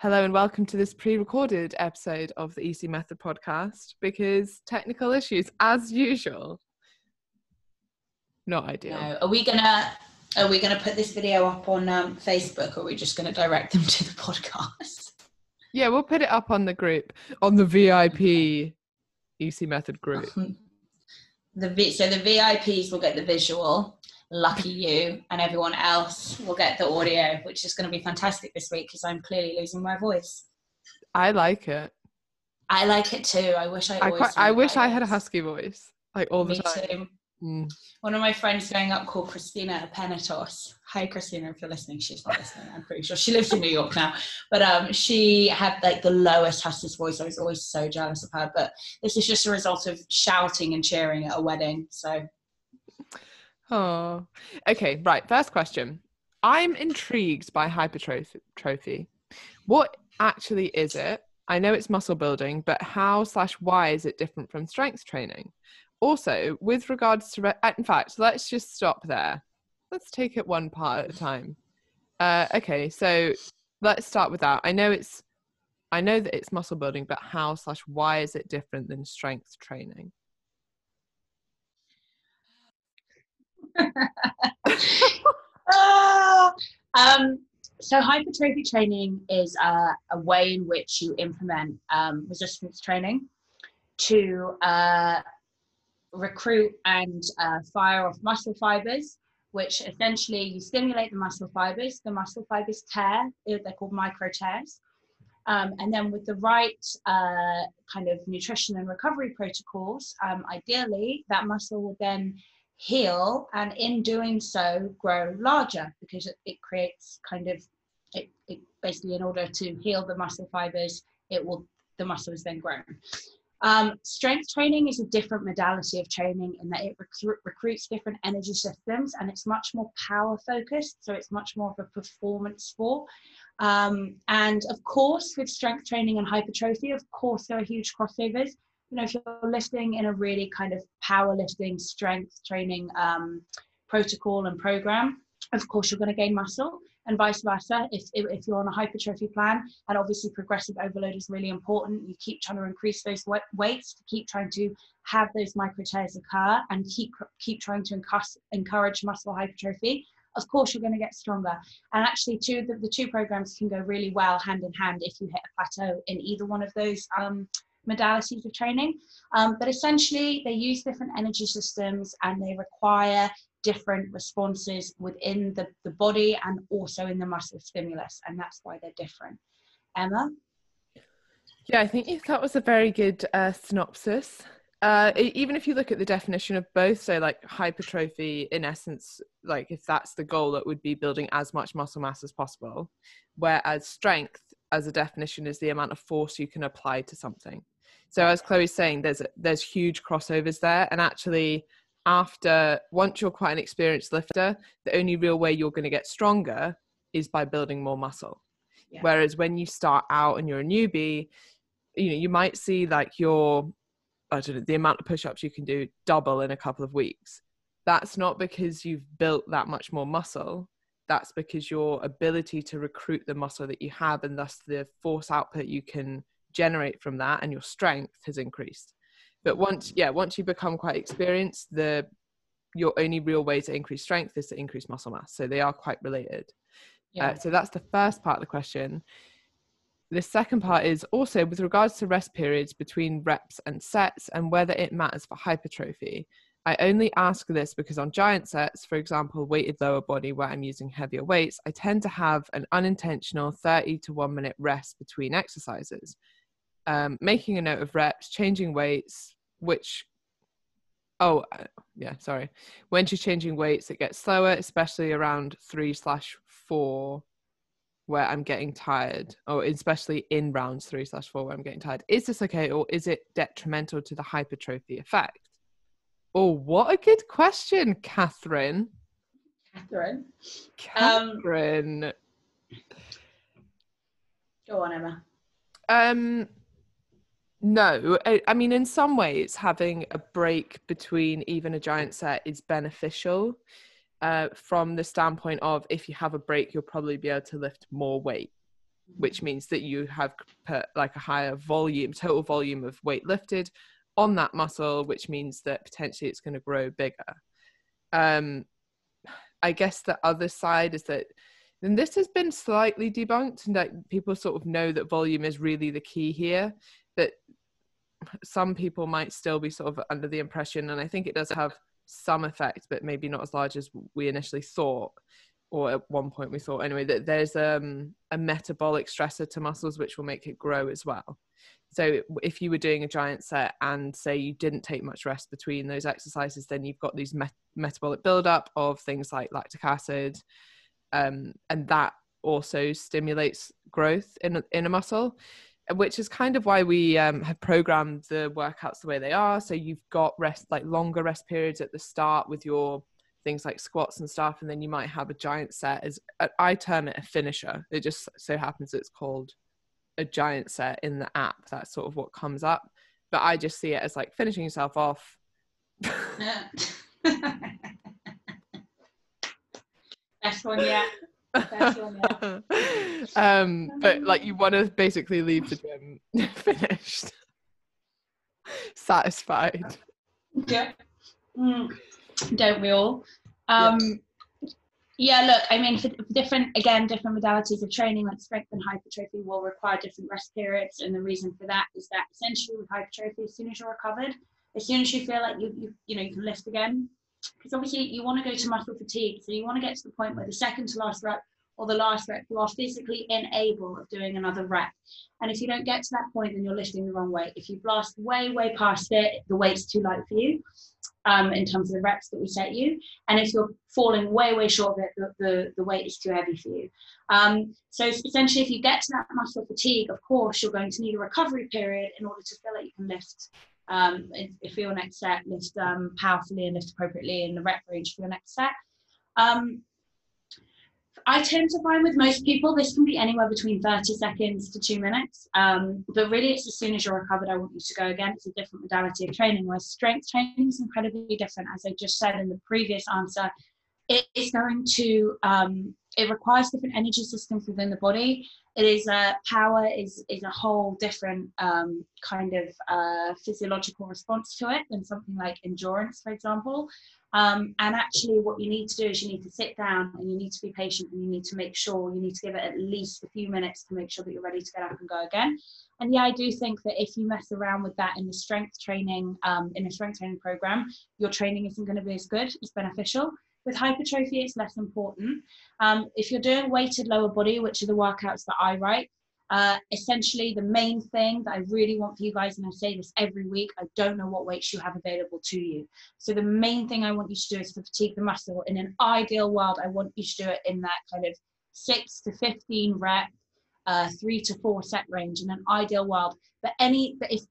Hello and welcome to this pre-recorded episode of the EC Method podcast because technical issues as usual. Not ideal. No. Are we gonna are we gonna put this video up on um, Facebook or are we just gonna direct them to the podcast? Yeah, we'll put it up on the group on the VIP EC Method group. the so the VIPs will get the visual lucky you and everyone else will get the audio which is going to be fantastic this week because i'm clearly losing my voice i like it i like it too i wish i i, quite, I wish i had a husky voice like all the Me time too. Mm. One of my friends growing up called Christina Penatos. Hi, Christina, if you're listening. She's not listening, I'm pretty sure. She lives in New York now. But um, she had like the lowest husky voice. I was always so jealous of her. But this is just a result of shouting and cheering at a wedding. So Oh, okay. Right. First question. I'm intrigued by hypertrophy. What actually is it? I know it's muscle building, but how slash why is it different from strength training? Also, with regards to, re- uh, in fact, let's just stop there. Let's take it one part at a time. Uh, okay, so let's start with that. I know it's, I know that it's muscle building, but how slash why is it different than strength training? Ah, um, so hypertrophy training is uh, a way in which you implement um, resistance training to uh, recruit and uh, fire off muscle fibers, which essentially you stimulate the muscle fibers. The muscle fibers tear; they're called micro tears. Um, and then with the right uh, kind of nutrition and recovery protocols, um, ideally that muscle will then heal and in doing so grow larger because it, it creates kind of it, it, basically in order to heal the muscle fibers it will the muscle is then grown um, strength training is a different modality of training in that it recru- recruits different energy systems and it's much more power focused so it's much more of a performance sport. Um, and of course with strength training and hypertrophy of course there are huge crossovers you know, if you're lifting in a really kind of powerlifting strength training um, protocol and program, of course you're going to gain muscle and vice versa. If, if you're on a hypertrophy plan and obviously progressive overload is really important. You keep trying to increase those weights to keep trying to have those micro tears occur and keep keep trying to encourage muscle hypertrophy of course you're going to get stronger. And actually two the, the two programs can go really well hand in hand if you hit a plateau in either one of those um, modalities of training. Um, but essentially, they use different energy systems and they require different responses within the, the body and also in the muscle stimulus. And that's why they're different. Emma? Yeah, I think that was a very good uh, synopsis. Uh, even if you look at the definition of both, so like hypertrophy, in essence, like if that's the goal, it would be building as much muscle mass as possible, whereas strength, as a definition, is the amount of force you can apply to something. So as Chloe's saying, there's there's huge crossovers there, and actually, after once you're quite an experienced lifter, the only real way you're going to get stronger is by building more muscle. Yeah. Whereas when you start out and you're a newbie, you know you might see like your I don't know the amount of push-ups you can do double in a couple of weeks. That's not because you've built that much more muscle. That's because your ability to recruit the muscle that you have and thus the force output you can generate from that and your strength has increased. But once yeah once you become quite experienced the your only real way to increase strength is to increase muscle mass. So they are quite related. Uh, yeah. Uh, so that's the first part of the question. The second part is also with regards to rest periods between reps and sets and whether it matters for hypertrophy. I only ask this because on giant sets, for example, weighted lower body where I'm using heavier weights, I tend to have an unintentional 30 to 1 minute rest between exercises um, making a note of reps, changing weights, which, oh, uh, yeah, sorry. When she's changing weights, it gets slower, especially around three slash four where I'm getting tired, or especially in rounds three slash four where I'm getting tired, is this okay, or is it detrimental to the hypertrophy effect? Oh, what a good question, Catherine. Catherine. Catherine. Um, go on, Emma. Um, no, I, I mean, in some ways, having a break between even a giant set is beneficial. Uh, from the standpoint of if you have a break, you'll probably be able to lift more weight, which means that you have put like a higher volume, total volume of weight lifted on that muscle, which means that potentially it's going to grow bigger. Um, I guess the other side is that, and this has been slightly debunked, and that people sort of know that volume is really the key here. Some people might still be sort of under the impression, and I think it does have some effect, but maybe not as large as we initially thought, or at one point we thought anyway, that there's um, a metabolic stressor to muscles which will make it grow as well. So if you were doing a giant set and say you didn't take much rest between those exercises, then you've got these met- metabolic buildup of things like lactic acid, um, and that also stimulates growth in in a muscle which is kind of why we um, have programmed the workouts the way they are. So you've got rest, like longer rest periods at the start with your things like squats and stuff, and then you might have a giant set. As I term it a finisher. It just so happens it's called a giant set in the app. That's sort of what comes up. But I just see it as like finishing yourself off. Best one yet. um, but like you want to basically leave the gym finished, satisfied. Yeah. Mm. Don't we all? Um, yeah. yeah. look, I mean, for different, again, different modalities of training, like strength and hypertrophy, will require different rest periods. And the reason for that is that essentially with hypertrophy, as soon as you're recovered, as soon as you feel like you, you, you know, you can lift again, because obviously you want to go to muscle fatigue. So you want to get to the point where the second to last rep or the last rep, you are physically unable of doing another rep. And if you don't get to that point, then you're lifting the wrong weight. If you blast way, way past it, the weight's too light for you um, in terms of the reps that we set you. And if you're falling way, way short of it, the, the, the weight is too heavy for you. Um, so essentially, if you get to that muscle fatigue, of course, you're going to need a recovery period in order to feel like you can lift um, if your next set, lift um, powerfully and lift appropriately in the rep range for your next set. Um, I tend to find with most people this can be anywhere between 30 seconds to two minutes. Um, but really, it's as soon as you're recovered, I want you to go again. It's a different modality of training, where strength training is incredibly different. As I just said in the previous answer, it is going to um, it requires different energy systems within the body. It is a power is is a whole different um, kind of uh, physiological response to it than something like endurance, for example. Um, and actually, what you need to do is you need to sit down and you need to be patient and you need to make sure you need to give it at least a few minutes to make sure that you're ready to get up and go again. And yeah, I do think that if you mess around with that in the strength training, um, in a strength training program, your training isn't going to be as good, as beneficial. With hypertrophy, it's less important. Um, if you're doing weighted lower body, which are the workouts that I write, uh, essentially the main thing that I really want for you guys, and I say this every week, I don't know what weights you have available to you. So the main thing I want you to do is to fatigue the muscle. In an ideal world, I want you to do it in that kind of six to 15 rep, uh, three to four set range in an ideal world. But any, but if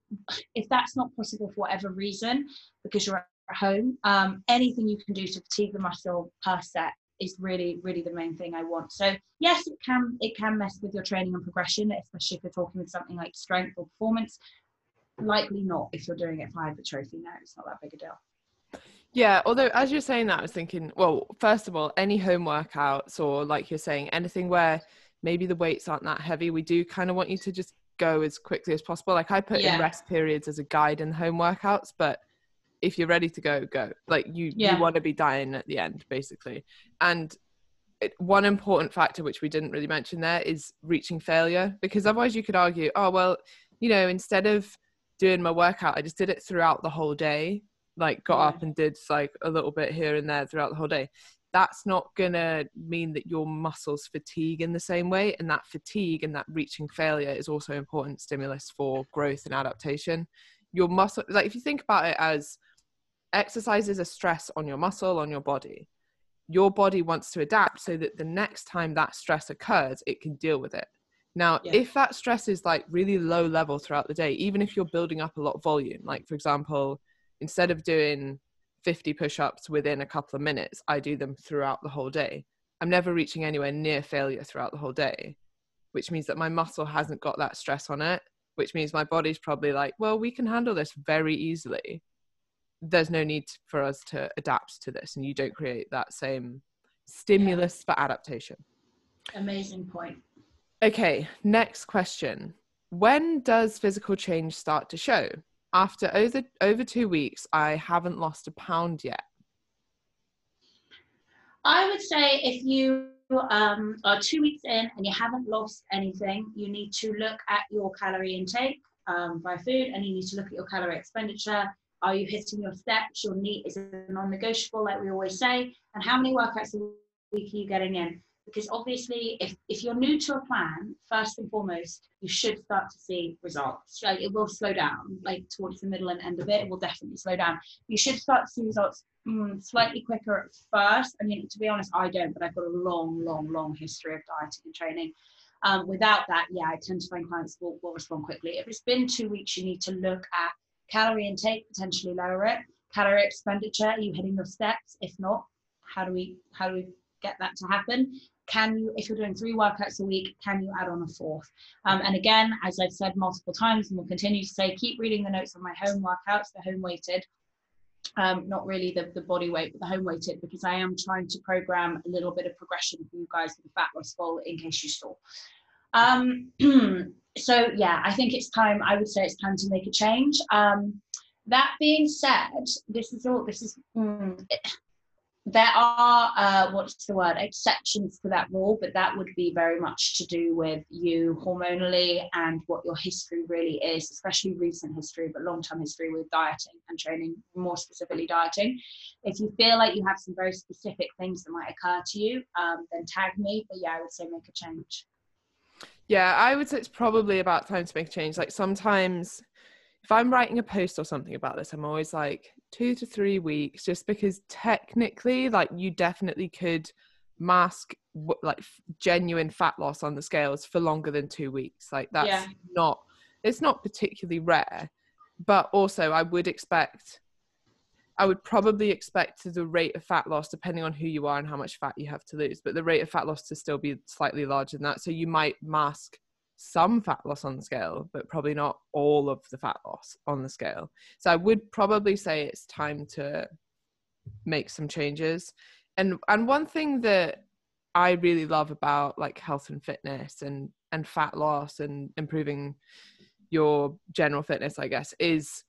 if that's not possible for whatever reason, because you're at home, um, anything you can do to fatigue the muscle per set is really really the main thing i want. So yes it can it can mess with your training and progression especially if you're talking with something like strength or performance. Likely not if you're doing it for hypertrophy no it's not that big a deal. Yeah although as you're saying that i was thinking well first of all any home workouts or like you're saying anything where maybe the weights aren't that heavy we do kind of want you to just go as quickly as possible. Like i put yeah. in rest periods as a guide in home workouts but if you're ready to go, go. Like you, yeah. you want to be dying at the end, basically. And it, one important factor which we didn't really mention there is reaching failure, because otherwise you could argue, oh well, you know, instead of doing my workout, I just did it throughout the whole day. Like got yeah. up and did like a little bit here and there throughout the whole day. That's not gonna mean that your muscles fatigue in the same way, and that fatigue and that reaching failure is also important stimulus for growth and adaptation. Your muscle, like if you think about it as exercise is a stress on your muscle, on your body. your body wants to adapt so that the next time that stress occurs it can deal with it now Yeah. if that stress is like really low level throughout the day even if you're building up a lot of volume like for example instead of doing 50 push-ups within a couple of minutes i do them throughout the whole day i'm never reaching anywhere near failure throughout the whole day which means that my muscle hasn't got that stress on it which means my body's probably like well we can handle this very easily there's no need for us to adapt to this and you don't create that same stimulus for adaptation Amazing point. okay next question when does physical change start to show after over over two weeks i haven't lost a pound yet I would say if you um, are two weeks in and you haven't lost anything, you need to look at your calorie intake um, by food and you need to look at your calorie expenditure. Are you hitting your steps? Your NEAT is non negotiable, like we always say. And how many workouts a week are you getting in? Because obviously, if, if you're new to a plan, first and foremost, you should start to see results. Like it will slow down, like towards the middle and end of it, it will definitely slow down. You should start to see results mm, slightly quicker at first. I mean, to be honest, I don't, but I've got a long, long, long history of dieting and training. Um, without that, yeah, I tend to find clients will, will respond quickly. If it's been two weeks, you need to look at calorie intake, potentially lower it. Calorie expenditure, are you hitting your steps? If not, how do we how do we get that to happen? Can you, if you're doing three workouts a week, can you add on a fourth? Um, and again, as I've said multiple times, and will continue to say, keep reading the notes on my home workouts, the home weighted um, not really the, the body weight, but the home weighted, because I am trying to program a little bit of progression for you guys with the fat loss goal in case you saw. Um, so yeah, I think it's time. I would say it's time to make a change. Um, that being said, this is all. This is. Mm, there are uh, what's the word exceptions to that rule but that would be very much to do with you hormonally and what your history really is especially recent history but long-term history with dieting and training more specifically dieting if you feel like you have some very specific things that might occur to you um, then tag me but yeah i would say make a change yeah i would say it's probably about time to make a change. Like sometimes if i'm writing a post or something about this i'm always like two to three weeks just because technically like you definitely could mask like genuine fat loss on the scales for longer than two weeks. Like that's Yeah. not it's not particularly rare. But also i would expect i would probably expect the rate of fat loss depending on who you are and how much fat you have to lose but the rate of fat loss to still be slightly larger than that so you might mask some fat loss on the scale, but probably not all of the fat loss on the scale. So I would probably say it's time to make some changes. And and one thing that I really love about like health and fitness and and fat loss and improving your general fitness, I guess, is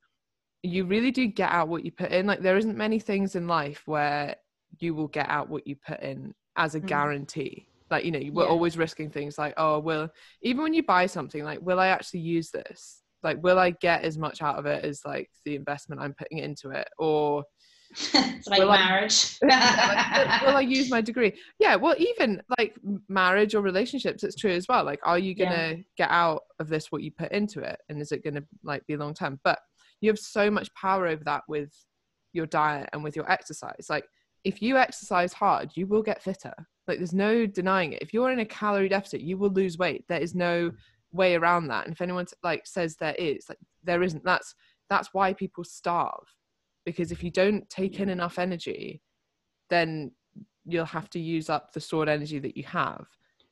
you really do get out what you put in. Like there isn't many things in life where you will get out what you put in as a Mm. guarantee. Like, you know, we're Yeah. always risking things like, oh, will, even when you buy something, like, will I actually use this? Like, will I get as much out of it as like the investment I'm putting into it? Or it's like like- marriage like, will, will I use my degree? Yeah, well, even like marriage or relationships, it's true as well. Like, are you gonna get out of this what you put into it, and is it gonna like be long term? But you have so much power over that with your diet and with your exercise. Like, if you exercise hard, you will get fitter. Like, there's no denying it. If you're in a calorie deficit, you will lose weight. There is no way around that. And if anyone like says there is, like, there isn't. That's that's why people starve because if you don't take in enough energy then you'll have to use up the stored energy that you have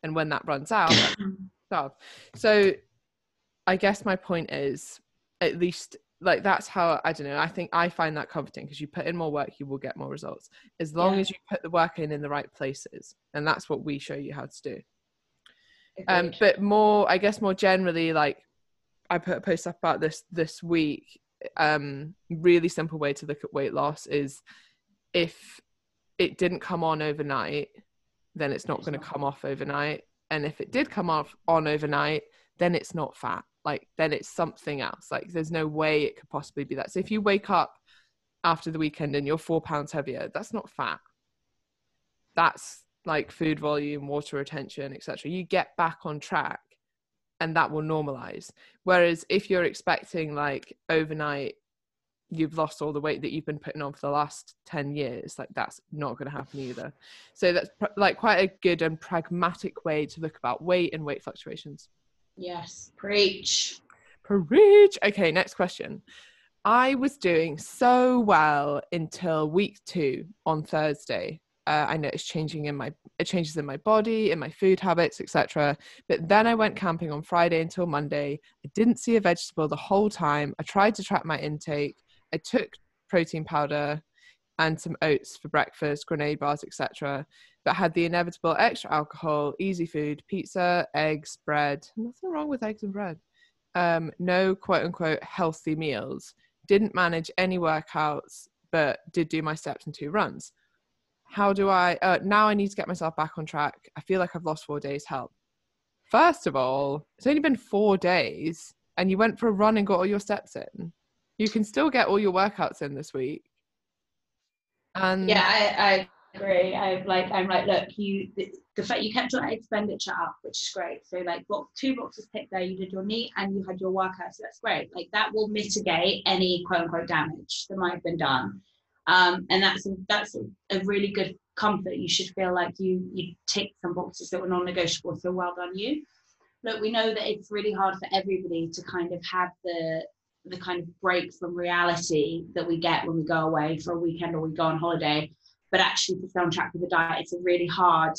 and when that runs out starve. so i guess my point is at least like that's how i don't know i think i find that comforting because you put in more work you will get more results. As long Yeah. as you put the work in in the right places and that's what we show you how to do. Um but more i guess more generally like i put a post up about this this week um really simple way to look at weight loss is if it didn't come on overnight then it's not going to come off overnight and if it did come off on overnight then it's not fat like then it's something else. Like there's no way it could possibly be that. So if you wake up after the weekend and you're four pounds heavier that's not fat. That's like food volume water retention etc you get back on track and that will normalize. Whereas if you're expecting like overnight you've lost all the weight that you've been putting on for the last 10 years like that's not going to happen either. So that's pr- like quite a good and pragmatic way to look about weight and weight fluctuations Yes, preach. preach okay next question i was doing so well until week two on thursday uh, I noticed changing in my it changes in my body, in my food habits, etc. But then I went camping on Friday until Monday. I didn't see a vegetable the whole time. I tried to track my intake. I took protein powder and some oats for breakfast, grenade bars, etc. But had the inevitable extra alcohol, easy food, pizza, eggs, bread. Nothing wrong with eggs and bread. Um, no quote unquote healthy meals. Didn't manage any workouts, but did do my steps and two runs how do I uh, now I need to get myself back on track. I feel like I've lost four days. Help. First of all, it's only been four days and you went for a run and got all your steps in. You can still get all your workouts in this week. And Yeah, I, I agree. I'm like I'm like, look, you the, the fact you kept your expenditure up, which is great. So like box two boxes ticked there, you did your NEAT and you had your workout. So that's great. Like that will mitigate any quote unquote damage that might have been done um, and that's that's a, really good comfort. You should feel like you you tick some boxes that were non-negotiable. So well done you. Look, we know that it's really hard for everybody to kind of have the the kind of break from reality that we get when we go away for a weekend or we go on holiday. But actually, to stay on track with the diet, it's a really hard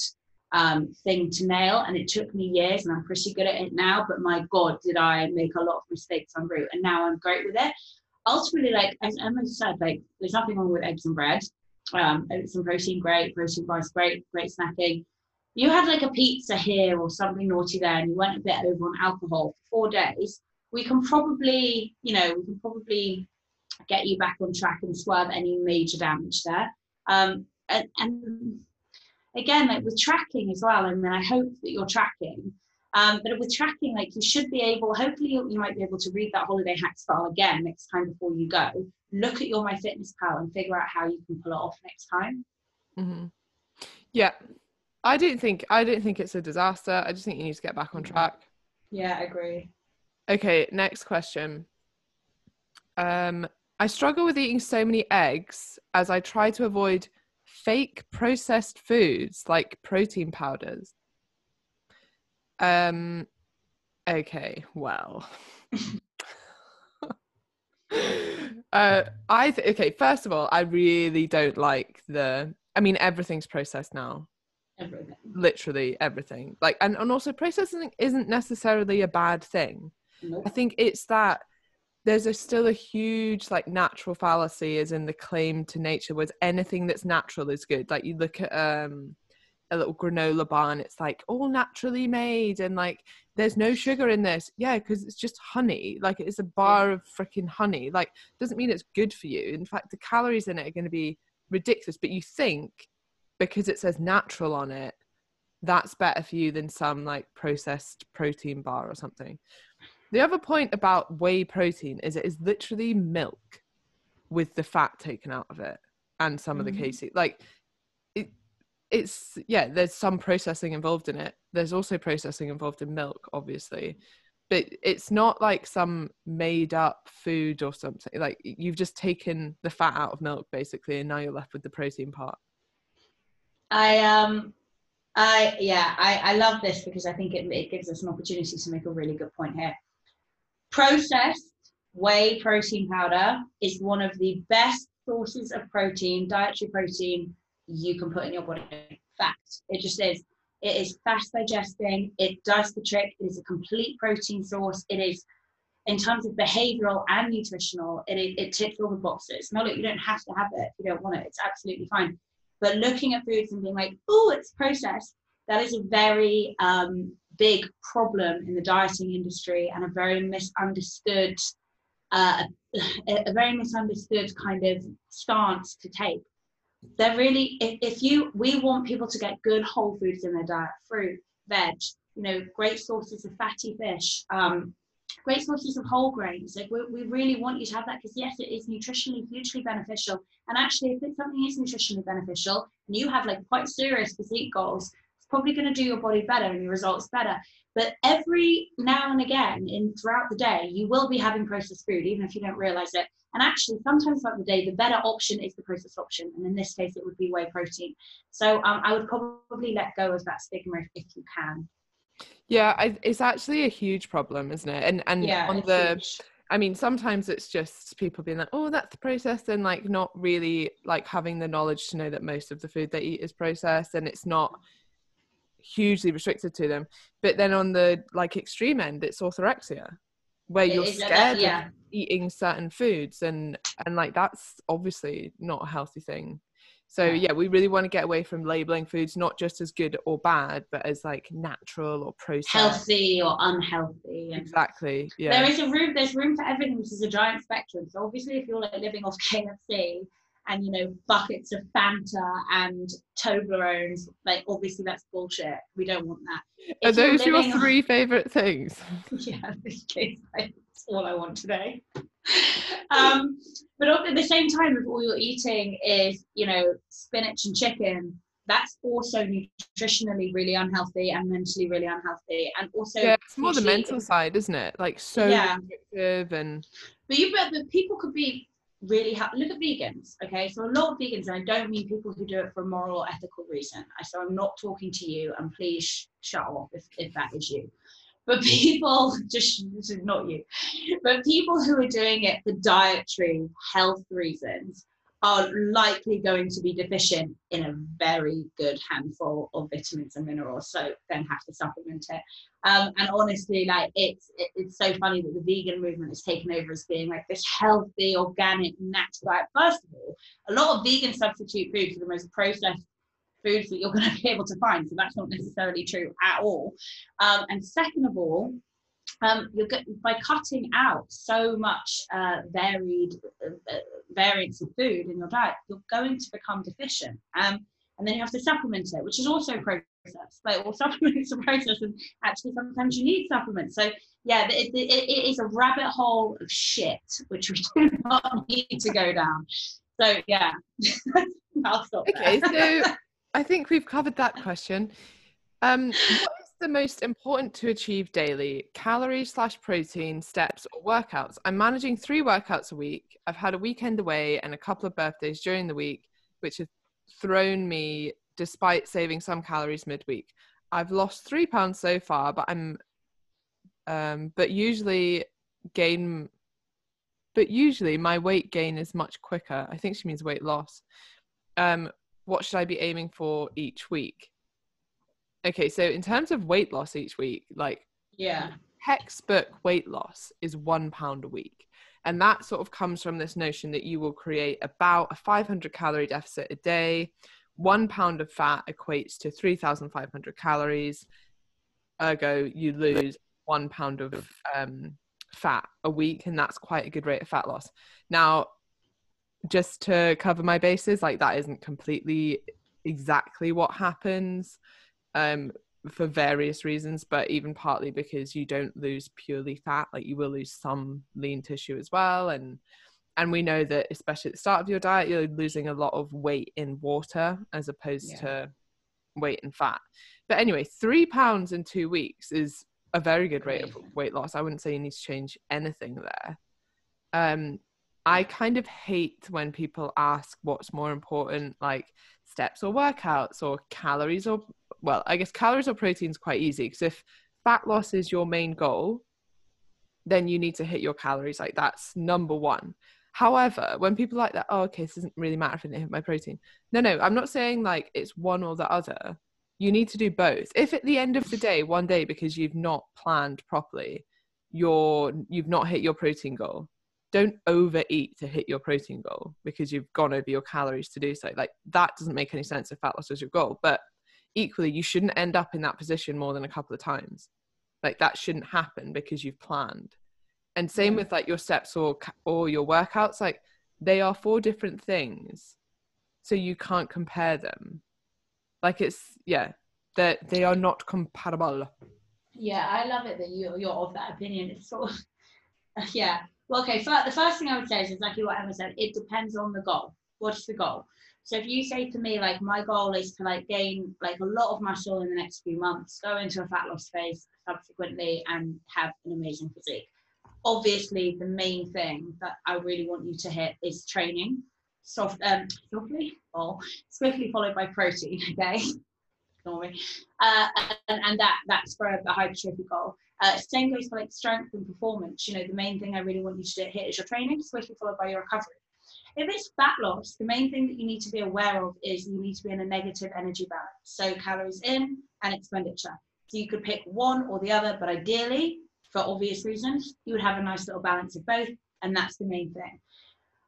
um, thing to nail. And it took me years, and I'm pretty good at it now. But my God, did I make a lot of mistakes en route. And now I'm great with it ultimately, like as Emma said, like there's nothing wrong with eggs and bread. Um, some protein, great. Protein bars, great. Great snacking. You had like a pizza here or something naughty there, and you went a bit over on alcohol for four days. We can probably, you know, we can probably get you back on track and swerve any major damage there. Um, and, and again, like with tracking as well, I mean, I hope that you're tracking um, but with tracking, like you should be able, hopefully you, you, might be able to read that holiday hacks file again next time before you go. Look at your MyFitnessPal and figure out how you can pull it off next time. Mm-hmm. Yeah, I don't think I don't think it's a disaster. I just think you need to get back on track. Yeah, I agree. Okay, next question. Um, I struggle with eating so many eggs as I try to avoid fake processed foods like protein powders. Um, okay, well. uh, I th- okay. First of all, I really don't like the. I mean, everything's processed now. Everything. Literally everything. Like, and and also processing isn't necessarily a bad thing. Nope. I think it's that there's a still a huge like natural fallacy is in the claim to nature was anything that's natural is good. Like you look at um a little granola bar and it's like all naturally made and like there's no sugar in this. Yeah because it's just honey. Like it's a bar of freaking honey. Like doesn't mean it's good for you. In fact the calories in it are going to be ridiculous but you think because it says natural on it that's better for you than some like processed protein bar or something the other point about whey protein is it is literally milk with the fat taken out of it and some mm-hmm. of the mm-hmm. casein. Like it, it's yeah there's some processing involved in it. There's also processing involved in milk obviously. But it's not like some made up food or something. Like you've just taken the fat out of milk basically and now you're left with the protein part. I um i yeah i i love this because i think it, it gives us an opportunity to make a really good point here processed whey protein powder is one of the best sources of protein dietary protein you can put in your body. Fact. It just is. It is fast digesting. It does the trick. It is a complete protein source. It is, in terms of behavioral and nutritional, it, it ticks all the boxes. No, look, you don't have to have it if you don't want it. It's absolutely fine. But looking at foods and being like, oh, it's processed, that is a very um, big problem in the dieting industry and a very misunderstood, uh, a, very misunderstood kind of stance to take. They're really if, if you we want people to get good whole foods in their diet fruit veg you know great sources of fatty fish um, great sources of whole grains. Like we, we really want you to have that because yes it is nutritionally hugely beneficial. And actually if it's something is nutritionally beneficial and you have like quite serious physique goals probably going to do your body better and your results better. But every now and again, in throughout the day, you will be having processed food, even if you don't realize it. And actually, sometimes throughout the day, the better option is the processed option, and in this case, it would be whey protein. So um, I would probably let go of that stigma if, if you can. Yeah, I, it's actually a huge problem, isn't it? And and Yeah, on the huge. I mean, sometimes it's just people being like, "Oh, that's processed," and like not really like having the knowledge to know that most of the food they eat is processed, and it's not hugely restricted to them. But then on the like extreme end, it's orthorexia, where It you're scared yeah. of eating certain foods, and and like that's obviously not a healthy thing. So Yeah. we really want to get away from labeling foods not just as good or bad, but as like natural or processed. healthy or unhealthy. Exactly. Yeah. there is a room. There's room for everything, which is a giant spectrum. So obviously, if you're like living off KFC and you know buckets of Fanta and Toblerones, like obviously that's bullshit. We don't want that. Are If you're those your three favorite things? yeah, this case, that's all I want today. um, but at the same time, if all you're eating is, you know, spinach and chicken, that's also nutritionally really unhealthy and mentally really unhealthy. And also, yeah, it's more the mental side, isn't it? Like so Yeah. restrictive and But you but, but people could be really happy. Look at vegans, okay? So a lot of vegans, and I don't mean people who do it for a moral or ethical reason. So I'm not talking to you, and please sh- shut off if, if that is you. But people, just not you, but people who are doing it for dietary health reasons are likely going to be deficient in a very good handful of vitamins and minerals. So then have to supplement it. Um, and honestly, like it's it, it's so funny that the vegan movement has taken over as being like this healthy, organic, natural diet. First of all, a lot of vegan substitute foods are the most processed foods that you're going to be able to find. So that's not necessarily true at all. Um, and second of all, um, you're get, by cutting out so much uh, varied uh, variance of food in your diet, you're going to become deficient. Um, and then you have to supplement it, which is also processed. Like all supplements are processed, and actually sometimes you need supplements. So yeah, it, it, it is a rabbit hole of shit, which we do not need to go down. So yeah, I'll stop. okay, so I think we've covered that question. Um, the most important to achieve daily? Calories slash protein, steps, or workouts? I'm managing three workouts a week. I've had a weekend away and a couple of birthdays during the week, which have thrown me despite saving some calories midweek. I've lost three pounds so far, but I'm um but usually gain but usually my weight gain is much quicker. I think she means weight loss. Um, what should I be aiming for each week? Okay, so in terms of weight loss each week, like yeah, textbook weight loss is one pound a week. And that sort of comes from this notion that you will create about a 500 calorie deficit a day. One pound of fat equates to 3,500 calories. Ergo, you lose one pound of um, fat a week, and that's quite a good rate of fat loss. Now, just to cover my bases, like that isn't completely exactly what happens. Um, for various reasons, but even partly because you don't lose purely fat, like you will lose some lean tissue as well. And and we know that especially at the start of your diet, you're losing a lot of weight in water as opposed Yeah. to weight in fat. But anyway, three pounds in two weeks is a very good rate of weight loss. I wouldn't say you need to change anything there. Um, I kind of hate when people ask what's more important, like steps or workouts or calories or well, I guess calories or protein is quite easy because if fat loss is your main goal, then you need to hit your calories. Like that's number one. However, when people like that, oh, okay, this doesn't really matter if I hit my protein. No, no, I'm not saying like it's one or the other. You need to do both. If at the end of the day, one day because you've not planned properly, you're you've not hit your protein goal, don't overeat to hit your protein goal because you've gone over your calories to do so. Like that doesn't make any sense if fat loss is your goal. But equally, you shouldn't end up in that position more than a couple of times. Like that shouldn't happen because you've planned. And same Yeah. with like your steps or or your workouts. Like they are four different things, so you can't compare them. Like it's yeah, they they are not compatible. Yeah, I love it that you you're of that opinion. It's sort of yeah. Well, okay. fir- the first thing I would say is exactly what Emma said. It depends on the goal. What's the goal? So if you say to me like my goal is to like gain like a lot of muscle in the next few months, go into a fat loss phase subsequently and have an amazing physique. Obviously, the main thing that I really want you to hit is training. Soft, um, softly or swiftly followed by protein. Okay. Uh, and, and that that's for the hypertrophy goal. Uh, same goes for like strength and performance. You know, the main thing I really want you to hit is your training, swiftly followed by your recovery. If it's fat loss, the main thing that you need to be aware of is you need to be in a negative energy balance. So calories in and expenditure. So you could pick one or the other, but ideally, for obvious reasons, you would have a nice little balance of both, and that's the main thing.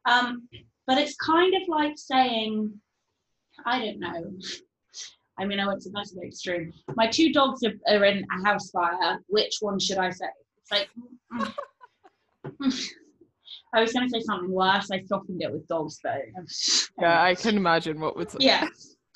Um, but it's kind of like saying, I don't know. I mean, I went to the extreme. My two dogs are, are, in a house fire. Which one should I say? It's like, mm, mm. I was going to say something worse. I softened it with dogs though. yeah, I can imagine what would. Yeah,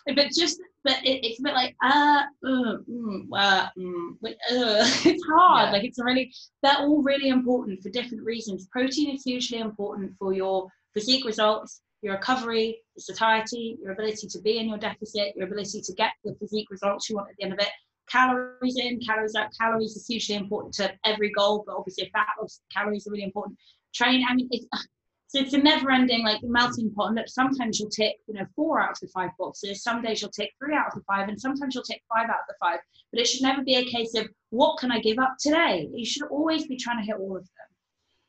but just but it, it's a bit like uh, uh, mm, uh, mm, uh it's hard. Yeah. Like it's really they're all really important for different reasons. Protein is hugely important for your physique results, your recovery, your satiety, your ability to be in your deficit, your ability to get the physique results you want at the end of it. Calories in, calories out. Calories is hugely important to every goal, but obviously fat loss, calories are really important train. I mean, it's, so it's a never-ending like melting pot. And look, sometimes you'll tick, you know, four out of the five boxes. Some days you'll tick three out of the five, and sometimes you'll tick five out of the five. But it should never be a case of what can I give up today. You should always be trying to hit all of them.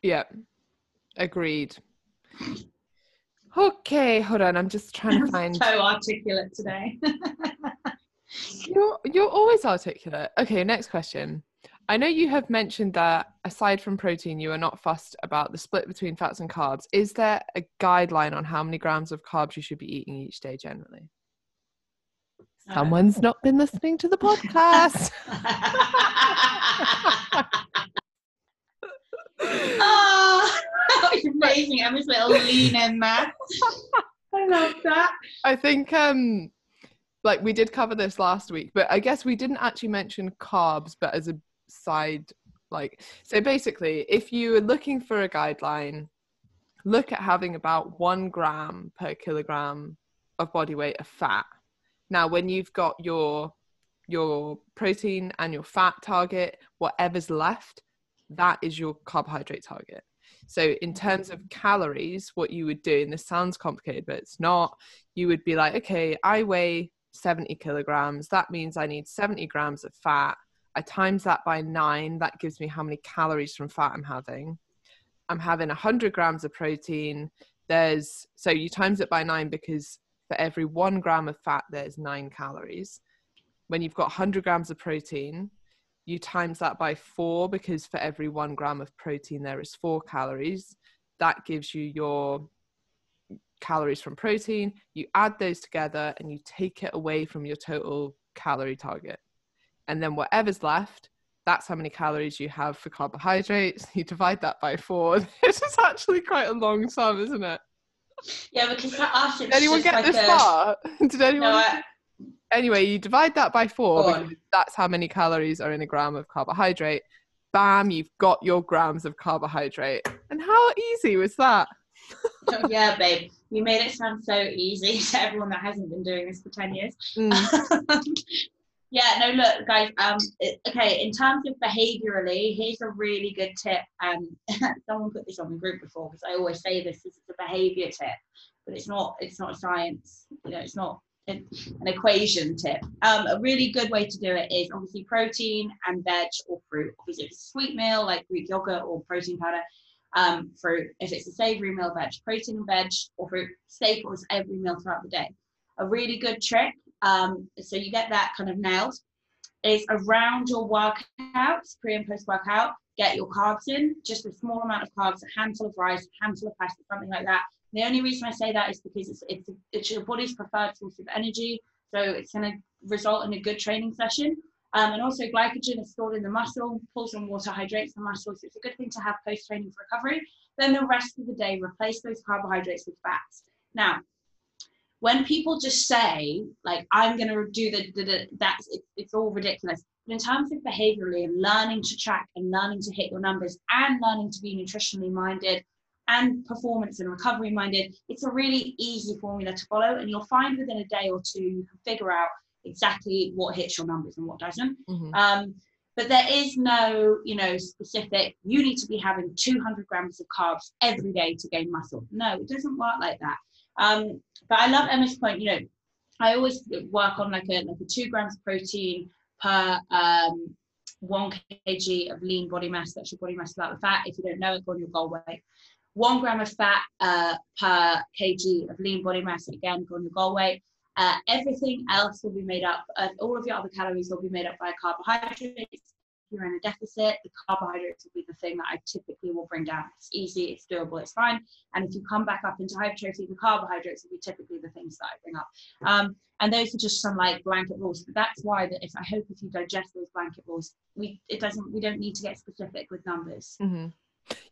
Yeah, agreed. Okay, hold on. I'm just trying to find. so articulate today. you're you're always articulate. Okay, next question. I know you have mentioned that aside from protein, you are not fussed about the split between fats and carbs. Is there a guideline on how many grams of carbs you should be eating each day generally? Someone's not been listening to the podcast. oh, that was amazing. I was little lean in there. I love that. I think um like we did cover this last week, but I guess we didn't actually mention carbs, but as a side like so basically if you are looking for a guideline look at having about one gram per kilogram of body weight of fat. Now when you've got your your protein and your fat target whatever's left that is your carbohydrate target. So in terms of calories what you would do and this sounds complicated but it's not you would be like okay i weigh 70 kilograms. That means i need 70 grams of fat I times that by nine, that gives me how many calories from fat I'm having. I'm having 100 grams of protein. There's so you times it by nine because for every one gram of fat, there's nine calories. When you've got 100 grams of protein, you times that by four because for every one gram of protein, there is four calories. That gives you your calories from protein. You add those together and you take it away from your total calorie target and then whatever's left that's how many calories you have for carbohydrates. You divide that by four. This is actually quite a long sum isn't it? Yeah because us did anyone get like this a... far? Did anyone no, I... anyway you divide that by four because that's how many calories are in a gram of carbohydrate. Bam you've got your grams of carbohydrate. And how easy was that? Oh, yeah babe. You made it sound so easy to everyone that hasn't been doing this for 10 years. Mm. Yeah, no, look, guys. Um, it, okay. In terms of behaviorally, here's a really good tip. Um, someone put this on the group before because I always say this. This is a behavior tip, but it's not. It's not science. You know, it's not an equation tip. Um, a really good way to do it is obviously protein and veg or fruit. Obviously, if it's a sweet meal like Greek yogurt or protein powder, um, fruit. If it's a savory meal, veg, protein veg or fruit, staples every meal throughout the day. A really good trick um, so you get that kind of nailed. Is around your workouts, pre and post workout, get your carbs in, just a small amount of carbs, a handful of rice, a handful of pasta, something like that. The only reason I say that is because it's it's, it's your body's preferred source of energy, so it's going to result in a good training session. Um, and also, glycogen is stored in the muscle, pulls in water, hydrates the muscle, so it's a good thing to have post training for recovery. Then the rest of the day, replace those carbohydrates with fats. Now, when people just say like i'm going to do the, the, the that's it, it's all ridiculous but in terms of behaviorally and learning to track and learning to hit your numbers and learning to be nutritionally minded and performance and recovery minded, it's a really easy formula to follow. And you'll find within a day or two, you can figure out exactly what hits your numbers and what doesn't. Mhm. Um, but there is no, you know, specific, you need to be having 200 grams of carbs every day to gain muscle. No, it doesn't work like that. Um, but I love Emma's point, you know, I always work on like a, like a two grams of protein per um, one kg of lean body mass. That's your body mass without the fat. If you don't know it, go on your goal weight. One gram of fat uh, per kg of lean body mass. Again, go on your goal weight. Uh, everything else will be made up. Uh, all of your other calories will be made up by carbohydrates. If you're in a deficit, the carbohydrates will be the thing that I typically will bring down. It's easy, it's doable, it's fine. And if you come back up into hypertrophy, the carbohydrates will be typically the things that I bring up. Um, and those are just some like blanket rules. But that's why that if I hope if you digest those blanket rules, we it doesn't we don't need to get specific with numbers. Mhm.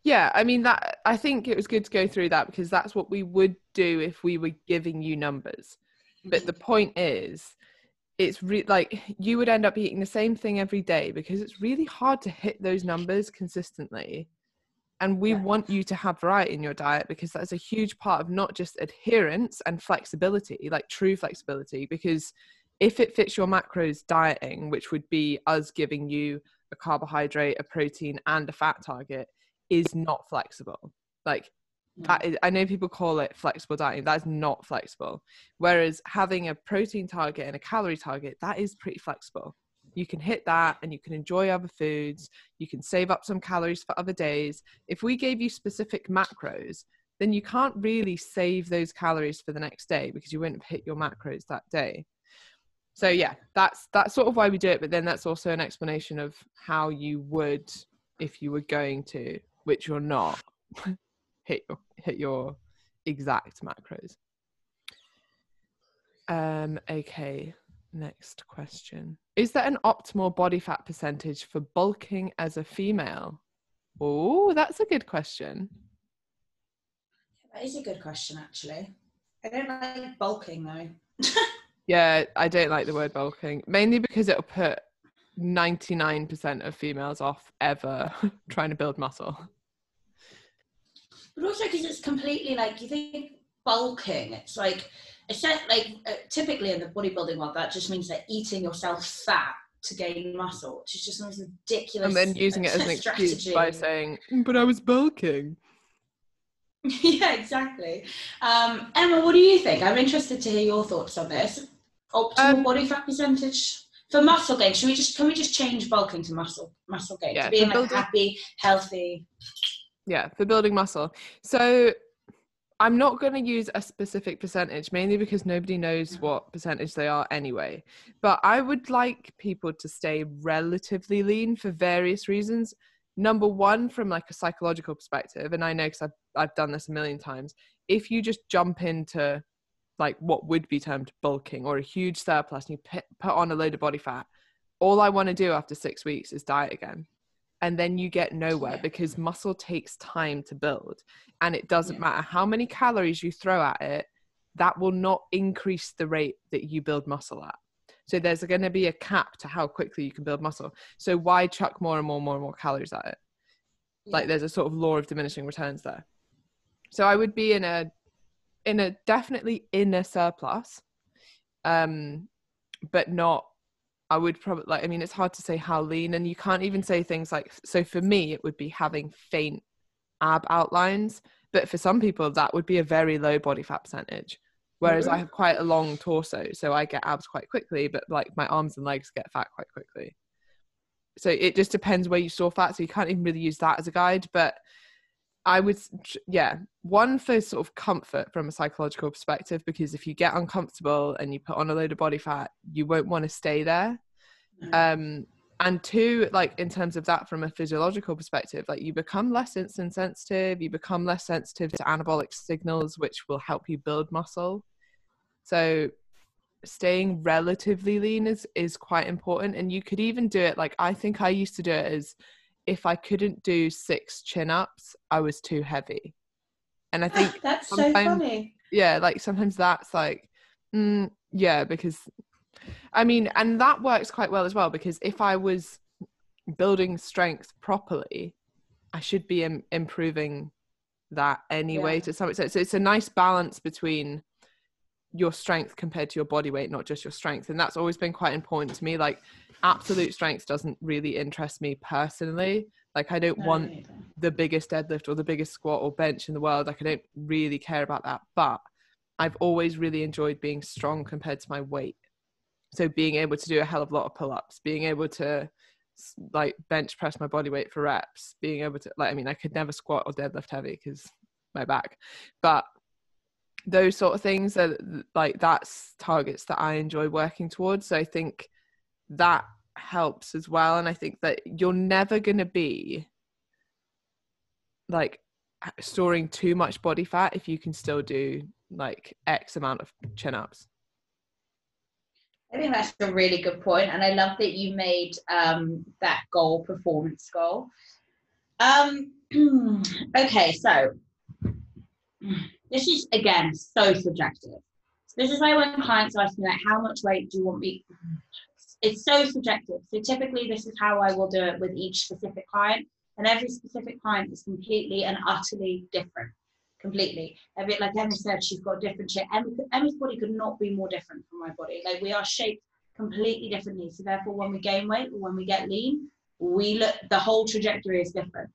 Yeah, I mean that I think it was good to go through that because that's what we would do if we were giving you numbers. But the point is it's re- like you would end up eating the same thing every day because it's really hard to hit those numbers consistently. And we Yeah. want you to have variety in your diet because that's a huge part of not just adherence and flexibility, like true flexibility. Because if it fits your macros dieting, which would be us giving you a carbohydrate, a protein, and a fat target, is not flexible. Like that mm. is, I know people call it flexible dieting. That's not flexible. Whereas having a protein target and a calorie target, that is pretty flexible. You can hit that and you can enjoy other foods. You can save up some calories for other days. If we gave you specific macros, then you can't really save those calories for the next day because you wouldn't have hit your macros that day. So yeah, that's that's sort of why we do it. But then that's also an explanation of how you would if you were going to, which you're not, hit your hit your exact macros. Um, okay, next question. Is there an optimal body fat percentage for bulking as a female? Oh, that's a good question. That is a good question, actually. I don't like bulking though. Yeah, I don't like the word bulking, mainly because it'll put 99% of females off ever trying to build muscle. But also because it's completely like you think bulking. It's like it's like uh, typically in the bodybuilding world that just means that eating yourself fat to gain muscle, which is just the most ridiculous. And then using it as an excuse by saying, "Mm, but I was bulking. yeah, exactly. Um, Emma, what do you think? I'm interested to hear your thoughts on this. Optimal Um, body fat percentage for muscle gain. Should we just can we just change bulking to muscle muscle gain Yeah, to being for like building- happy, healthy? Yeah, for building muscle. So I'm not going to use a specific percentage, mainly because nobody knows mm. what percentage they are anyway. But I would like people to stay relatively lean for various reasons. Number one, from like a psychological perspective, and I know because I've I've done this a million times. If you just jump into like what would be termed bulking or a huge surplus and you put, put on a load of body fat, all I want to do after six weeks is diet again. And then you get nowhere Yeah. because muscle takes time to build. And it doesn't Yeah. matter how many calories you throw at it, that will not increase the rate that you build muscle at. So there's going to be a cap to how quickly you can build muscle. So why chuck more and more and more and more calories at it? Like there's a sort of law of diminishing returns there. So I would be in a in a definitely in a surplus. Um but not I would probably like I mean it's hard to say how lean and you can't even say things like so for me it would be having faint ab outlines but for some people that would be a very low body fat percentage whereas I Mhm. have quite a long torso so I get abs quite quickly but like my arms and legs get fat quite quickly so it just depends where you store fat so you can't even really use that as a guide but I would, yeah, one for sort of comfort from a psychological perspective, because if you get uncomfortable and you put on a load of body fat, you won't want to stay there. No. Um, and two, like in terms of that from a physiological perspective, like you become less insulin sensitive, you become less sensitive to anabolic signals, which will help you build muscle. So staying relatively lean is is quite important and you could even do it like i think i used to do it as if i couldn't do six chin ups i was too heavy and i think that's so funny. yeah like sometimes that's like mm, yeah because i mean and that works quite well as well because if i was building strength properly i should be Im- improving that anyway Yeah. to some extent. So it's a nice balance between your strength compared to your body weight, not just your strength. And that's always been quite important to me. Like absolute strength doesn't really interest me personally. Like I don't want the biggest deadlift or the biggest squat or bench in the world. Like I don't really care about that. But I've always really enjoyed being strong compared to my weight. So being able to do a hell of a lot of pull-ups, being able to like bench press my body weight for reps, being able to like I mean I could never squat or deadlift heavy because my back. But those sort of things are like that's targets that I enjoy working towards. So I think that helps as well. And I think that you're never gonna be like storing too much body fat if you can still do like X amount of chin ups. I think that's a really good point, and I love that you made um, that goal performance goal. Um, okay, so this is again so subjective. This is why when clients ask me like, "How much weight do you want me?" It's so subjective. So typically, this is how I will do it with each specific client, and every specific client is completely and utterly different. Completely. Every, like Emma said, she's got different shape. Emma, Emma's body could not be more different from my body. Like we are shaped completely differently. So therefore, when we gain weight or when we get lean, we look the whole trajectory is different.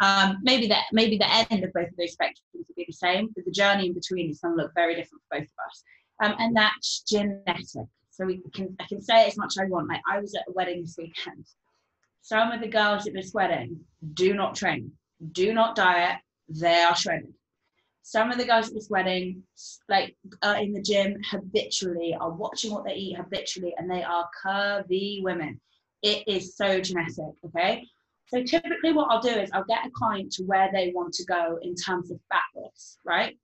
Um, maybe that maybe the end of both of those spectrums will be the same, but the journey in between is going to look very different for both of us. Um, and that's genetic. So we can I can say as much as I want. Like I was at a wedding this weekend. Some of the girls at this wedding do not train, do not diet. They are shredded. Some of the guys at this wedding, like are in the gym habitually, are watching what they eat habitually, and they are curvy women. It is so genetic, okay? So typically, what I'll do is I'll get a client to where they want to go in terms of fat loss, right?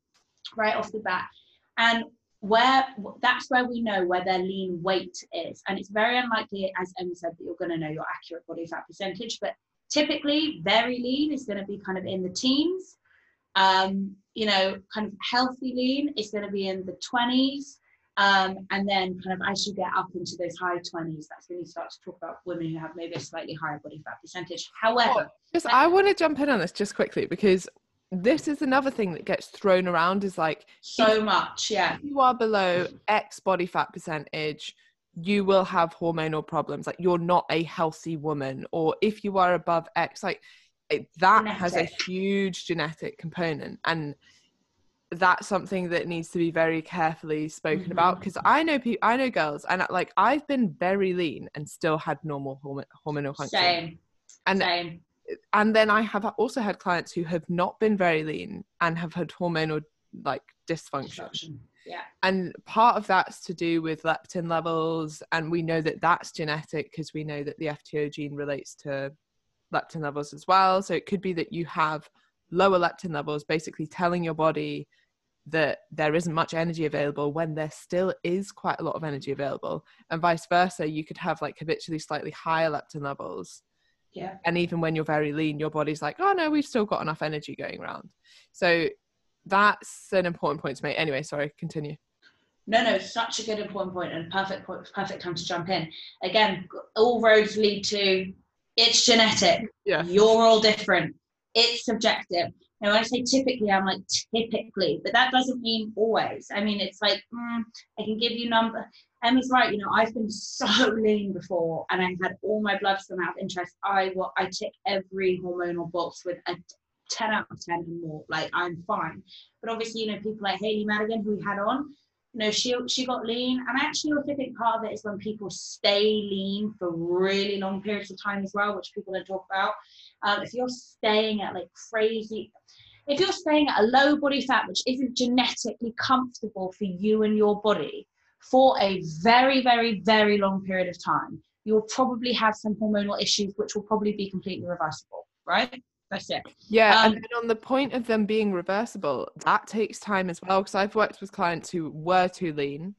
Right off the bat, and where that's where we know where their lean weight is, and it's very unlikely, as Emma said, that you're going to know your accurate body fat percentage, but typically, very lean is going to be kind of in the teens um, you know, kind of healthy lean is going to be in the 20s. Um, and then kind of as you get up into those high 20s, that's when you start to talk about women who have maybe a slightly higher body fat percentage. However, Just I want to jump in on this just quickly because this is another thing that gets thrown around is like so much, yeah. if you are below X body fat percentage, you will have hormonal problems. Like you're not a healthy woman, or if you are above X, like it, that has a huge genetic component, and that's something that needs to be very carefully spoken about. Mhm. Because I know people, I know girls, and like I've been very lean and still had normal hormone, hormonal function, Same, and same. and then I have also had clients who have not been very lean and have had hormonal like dysfunction. Yeah. and part of that's to do with leptin levels and we know that that's genetic because we know that the fto gene relates to leptin levels as well. So it could be that you have lower leptin levels basically telling your body that there isn't much energy available when there still is quite a lot of energy available. And vice versa you could have like habitually slightly higher leptin levels. Yeah. and even when you're very lean your body's like oh no we've still got enough energy going around. So that's an important point to make. Anyway sorry continue. No, no, such a good important point and perfect point, perfect time to jump in. Again, all roads lead to it's genetic. yeah You're all different. It's subjective. Now, when I say typically, I'm like typically, but that doesn't mean always. I mean, it's like mm, I can give you number. Emma's right. You know, I've been so lean before, and I had all my bloods come out of interest. I what I tick every hormonal box with a ten out of ten and more. Like I'm fine. But obviously, you know, people like Haley Madigan, who we had on, you know, she she got lean, and I actually also think part of it is when people stay lean for really long periods of time as well, which people don't talk about. Um, if you're staying at like crazy, if you're staying at a low body fat, which isn't genetically comfortable for you and your body for a very, very, very long period of time, you'll probably have some hormonal issues, which will probably be completely reversible, right? That's it. Yeah, Um, and then on the point of them being reversible, that takes time as well. Because I've worked with clients who were too lean,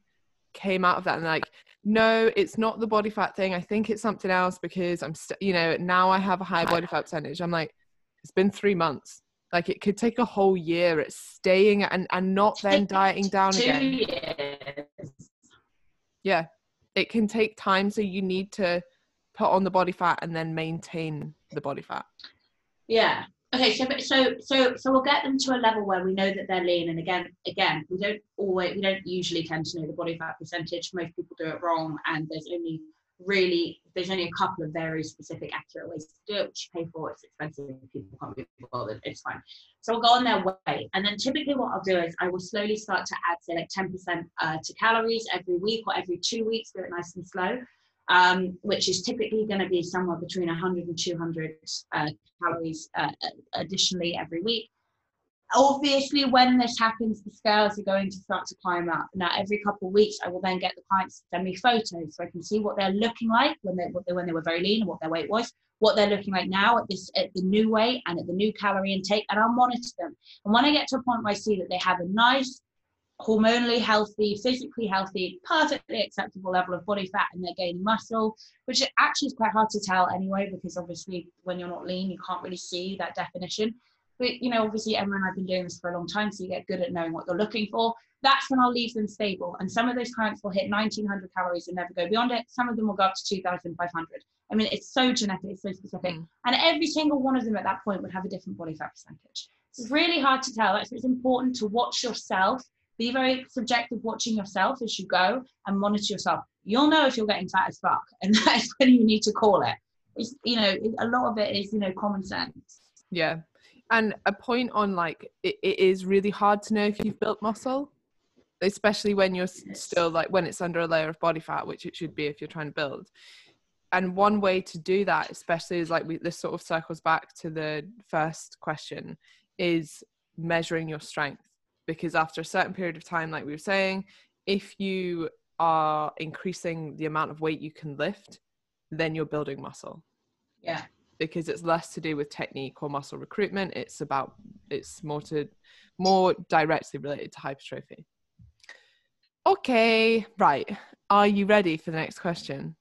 came out of that and like, no, it's not the body fat thing. I think it's something else because I'm, st- you know, now I have a high body fat percentage. I'm like, it's been three months. Like it could take a whole year at staying and and not then dieting down Two again. years. Yeah, it can take time. So you need to put on the body fat and then maintain the body fat. Yeah. Okay, so so so so we'll get them to a level where we know that they're lean, and again, again, we don't always, we don't usually tend to know the body fat percentage. Most people do it wrong, and there's only really there's only a couple of very specific accurate ways to do it which you pay for it's expensive people can't be bothered it's fine so we'll go on their way and then typically what i'll do is i will slowly start to add say like 10% uh, to calories every week or every two weeks do it nice and slow um, which is typically going to be somewhere between 100 and 200 uh, calories uh, additionally every week. Obviously when this happens the scales are going to start to climb up. Now every couple of weeks i will then get the clients to send me photos so i can see what they're looking like when they, when they were very lean and what their weight was what they're looking like now at this at the new weight and at the new calorie intake and i'll monitor them. And when i get to a point where i see that they have a nice hormonally healthy physically healthy perfectly acceptable level of body fat and they're gaining muscle which actually is quite hard to tell anyway because obviously when you're not lean you can't really see that definition but you know, obviously Emma and I've been doing this for a long time, so you get good at knowing what you're looking for. That's when I'll leave them stable. And some of those clients will hit 1900 calories and never go beyond it. Some of them will go up to 2500. I mean, it's so genetic, it's so specific. Mm. And every single one of them at that point would have a different body fat percentage. So it's really hard to tell. That's it's important to watch yourself. Be very subjective watching yourself as you go and monitor yourself. You'll know if you're getting fat as fuck, and that's when you need to call it. It's, you know, a lot of it is, you know, common sense. Yeah, and a point on like it, it is really hard to know if you've built muscle especially when you're still like when it's under a layer of body fat which it should be if you're trying to build and one way to do that especially is like we, this sort of circles back to the first question is measuring your strength because after a certain period of time like we were saying if you are increasing the amount of weight you can lift then you're building muscle. Yeah. Because it's less to do with technique or muscle recruitment it's about it's more to more directly related to hypertrophy. Okay right. Are you ready for the next question?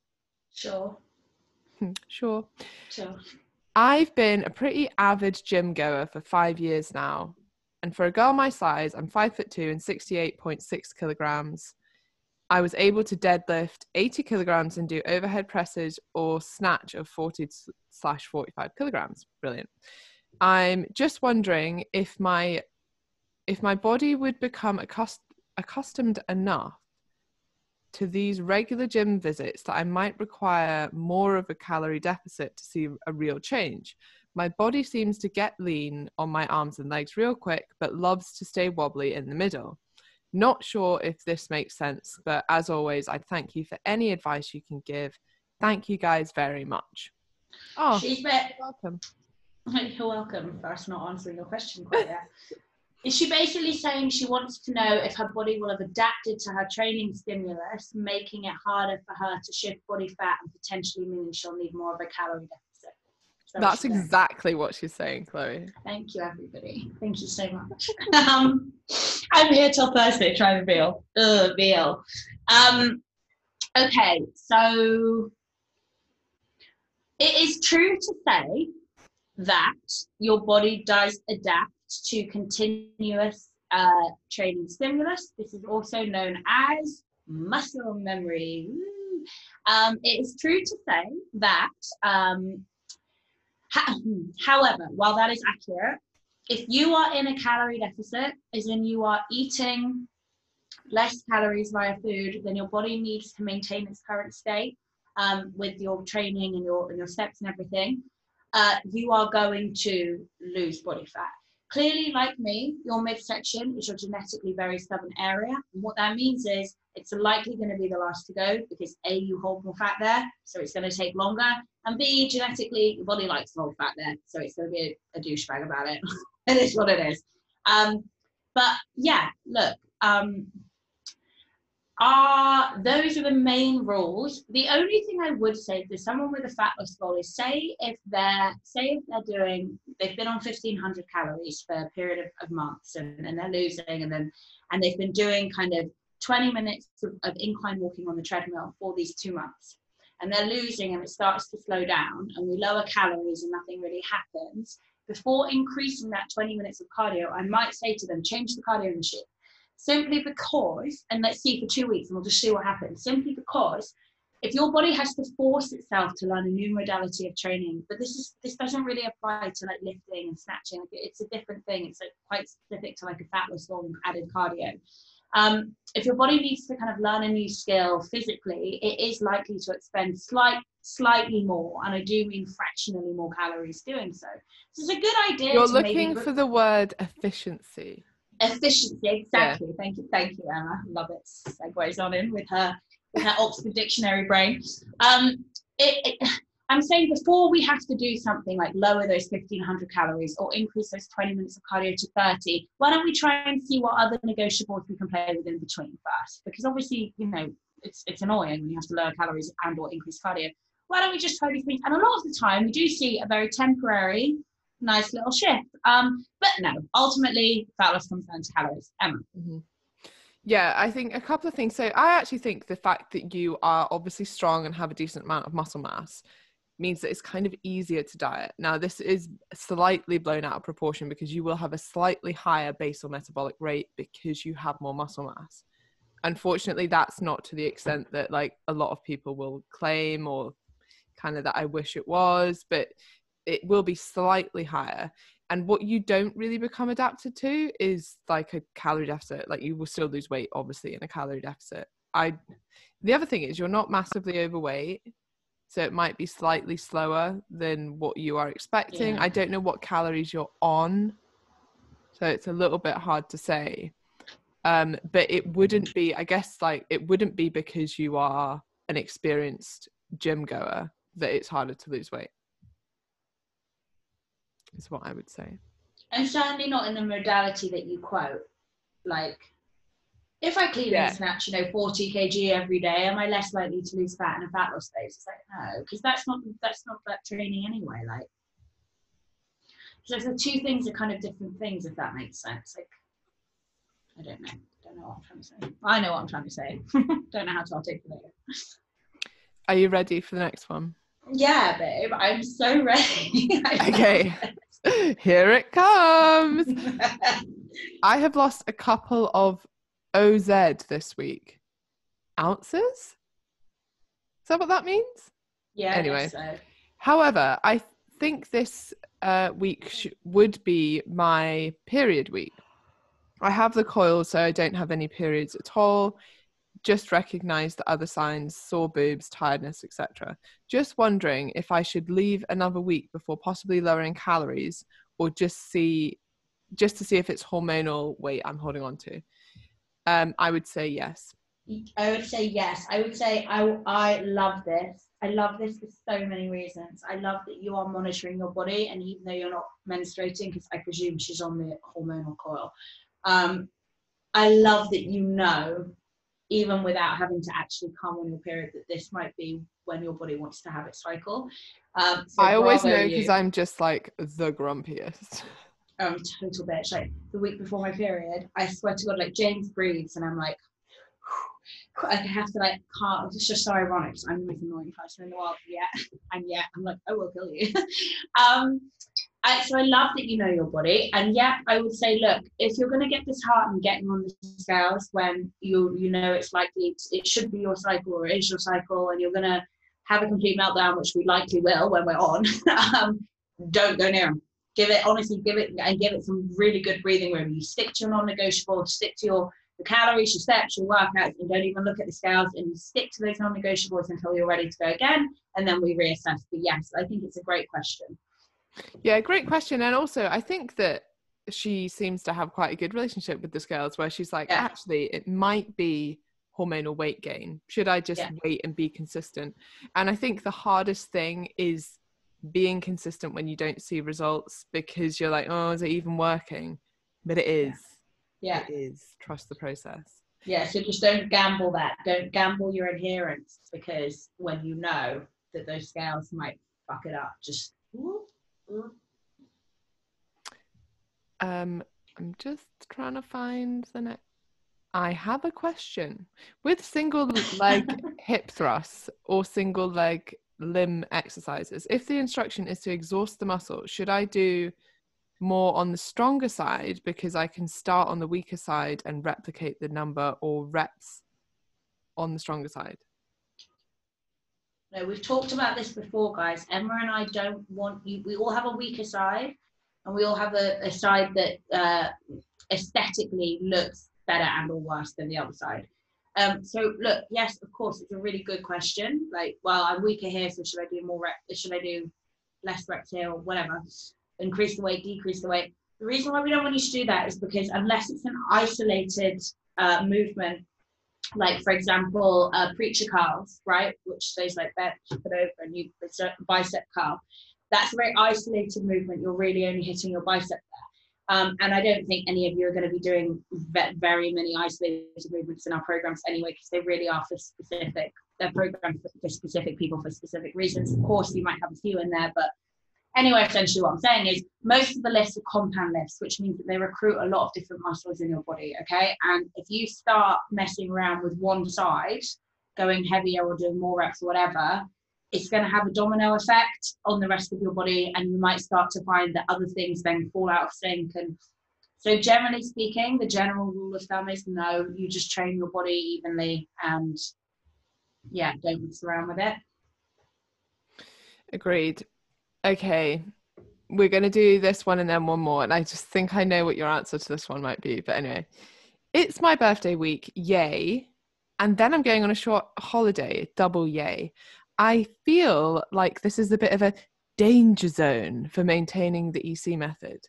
Sure. Hmm, sure. Sure. I've been a pretty avid gym goer for five years now and for a girl my size i'm five foot two and 68.6 kilograms I was able to deadlift 80 kilograms and do overhead presses or snatch of 40 slash 45 kilograms. Brilliant. I'm just wondering if my if my body would become accust- accustomed enough to these regular gym visits that I might require more of a calorie deficit to see a real change. My body seems to get lean on my arms and legs real quick, but loves to stay wobbly in the middle. Not sure if this makes sense, but as always, I thank you for any advice you can give. Thank you guys very much. Oh, she's met. welcome. You're welcome for us not answering your question quite yet. Is she basically saying she wants to know if her body will have adapted to her training stimulus, making it harder for her to shift body fat and potentially meaning she'll need more of a calorie deficit? That's exactly what she's saying, Chloe. Thank you, everybody. Thank you so much. um, I'm here till Thursday trying to veal. Ugh, veal. Um, okay, so it is true to say that your body does adapt to continuous uh, training stimulus. This is also known as muscle memory. Um, it is true to say that um, However, while that is accurate, if you are in a calorie deficit, as in you are eating less calories via food than your body needs to maintain its current state um, with your training and your and your steps and everything, uh, you are going to lose body fat. Clearly, like me, your midsection is your genetically very stubborn area. And what that means is it's likely going to be the last to go because A, you hold more fat there, so it's going to take longer. And B, genetically, your body likes to hold fat there, so it's going to be a, a douchebag about it. it is what it is. Um, but yeah, look, um, are those are the main rules. The only thing I would say to someone with a fat loss goal is say if they're say if they're doing they've been on 1500 calories for a period of, of months and, and they're losing and then and they've been doing kind of 20 minutes of, of incline walking on the treadmill for these two months and they're losing and it starts to slow down and we lower calories and nothing really happens before increasing that 20 minutes of cardio i might say to them change the cardio machine simply because, and let's see for two weeks and we'll just see what happens, simply because if your body has to force itself to learn a new modality of training, but this is this doesn't really apply to like lifting and snatching. It's a different thing. It's like quite specific to like a fat loss long added cardio. Um, if your body needs to kind of learn a new skill physically, it is likely to expend slight, slightly more, and I do mean fractionally more calories doing so. So it's a good idea. You're looking for the word efficiency. Efficiency, exactly. Yeah. Thank you, thank you, Emma. Love it. Segues on in with her with her Oxford Dictionary brain. Um, it, it, I'm saying before we have to do something like lower those 1500 calories or increase those 20 minutes of cardio to 30, why don't we try and see what other negotiables we can play with in between first? Because obviously, you know, it's, it's annoying when you have to lower calories and or increase cardio. Why don't we just try these things? And a lot of the time, we do see a very temporary, nice little shift. Um, but no, ultimately, fat loss comes down to calories. Emma. Mm-hmm. Yeah, I think a couple of things. So I actually think the fact that you are obviously strong and have a decent amount of muscle mass means that it's kind of easier to diet. Now, this is slightly blown out of proportion because you will have a slightly higher basal metabolic rate because you have more muscle mass. Unfortunately, that's not to the extent that like a lot of people will claim or kind of that I wish it was, but it will be slightly higher. And what you don't really become adapted to is like a calorie deficit. Like you will still lose weight, obviously, in a calorie deficit. I the other thing is you're not massively overweight so it might be slightly slower than what you are expecting. Yeah. I don't know what calories you're on, so it's a little bit hard to say. Um, but it wouldn't be, I guess, like it wouldn't be because you are an experienced gym goer that it's harder to lose weight. Is what I would say. And certainly not in the modality that you quote. Like if I clean yeah. and snatch, you know, 40 kg every day, am I less likely to lose fat in a fat loss phase? It's like no, because that's not that's not that training anyway. Like, so the two things are kind of different things, if that makes sense. Like, I don't know, don't know what I'm trying to say. I know what I'm trying to say. don't know how to articulate it. Are you ready for the next one? Yeah, babe, I'm so ready. okay, here it comes. I have lost a couple of OZ this week. Ounces? Is that what that means? Yeah. Anyway. So. However, I think this uh, week sh- would be my period week. I have the coil, so I don't have any periods at all. Just recognize the other signs, sore boobs, tiredness, etc. Just wondering if I should leave another week before possibly lowering calories or just see just to see if it's hormonal weight I'm holding on to. Um, I would say yes. I would say yes. I would say I I love this. I love this for so many reasons. I love that you are monitoring your body, and even though you're not menstruating, because I presume she's on the hormonal coil, um, I love that you know, even without having to actually come on your period, that this might be when your body wants to have its cycle. Um, so I always know because I'm just like the grumpiest. um total bitch. Like the week before my period, I swear to God, like James breathes, and I'm like, I have to like can't. It's just so ironic. I'm the most annoying person in the world. Yeah, and yet I'm like, I will kill you. um, I, so I love that you know your body, and yeah, I would say, look, if you're going to get disheartened getting on the scales when you you know it's likely it should be your cycle or it is your cycle, and you're going to have a complete meltdown, which we likely will when we're on. um, don't go near them give it honestly give it and give it some really good breathing room. You stick to your non-negotiable stick to your the calories your steps your workouts and don't even look at the scales and you stick to those non-negotiables until you're ready to go again and then we reassess. But yes i think it's a great question. Yeah great question. And also i think that she seems to have quite a good relationship with the scales where she's like yeah. actually it might be hormonal weight gain. Should i just yeah. wait and be consistent? And i think the hardest thing is being consistent when you don't see results because you're like, oh, is it even working? But it is. Yeah. It is. Trust the process. Yeah. So just don't gamble that. Don't gamble your adherence because when you know that those scales might fuck it up, just. Um, I'm just trying to find the next. I have a question. With single leg hip thrusts or single leg limb exercises. If the instruction is to exhaust the muscle, should I do more on the stronger side because I can start on the weaker side and replicate the number or reps on the stronger side? no, we've talked about this before, guys. Emma and I don't want you. We all have a weaker side, and we all have a, a side that uh, aesthetically looks better and or worse than the other side. Um, so look, yes, of course, it's a really good question. Like, well, I'm weaker here, so should I do more rep? Should I do less reps here or whatever? Increase the weight, decrease the weight. The reason why we don't want you to do that is because unless it's an isolated uh, movement, like for example, uh, preacher curls, right, which stays like that, put over and you bicep curl. That's a very isolated movement. You're really only hitting your bicep there. Um, and I don't think any of you are going to be doing very many isolated movements in our programs anyway, because they really are for specific. They're programmed for, specific people for specific reasons. Of course, you might have a few in there, but anyway, essentially what I'm saying is most of the lifts are compound lifts, which means that they recruit a lot of different muscles in your body. Okay. And if you start messing around with one side, going heavier or doing more reps or whatever, it's going to have a domino effect on the rest of your body and you might start to find that other things then fall out of sync. And so generally speaking the general rule of thumb is no you just train your body evenly and yeah don't mess around with it. Agreed. Okay. We're going to do this one and then one more and i just think i know what your answer to this one might be but anyway. It's my birthday week yay. And then i'm going on a short holiday double yay I feel like this is a bit of a danger zone for maintaining the EC method.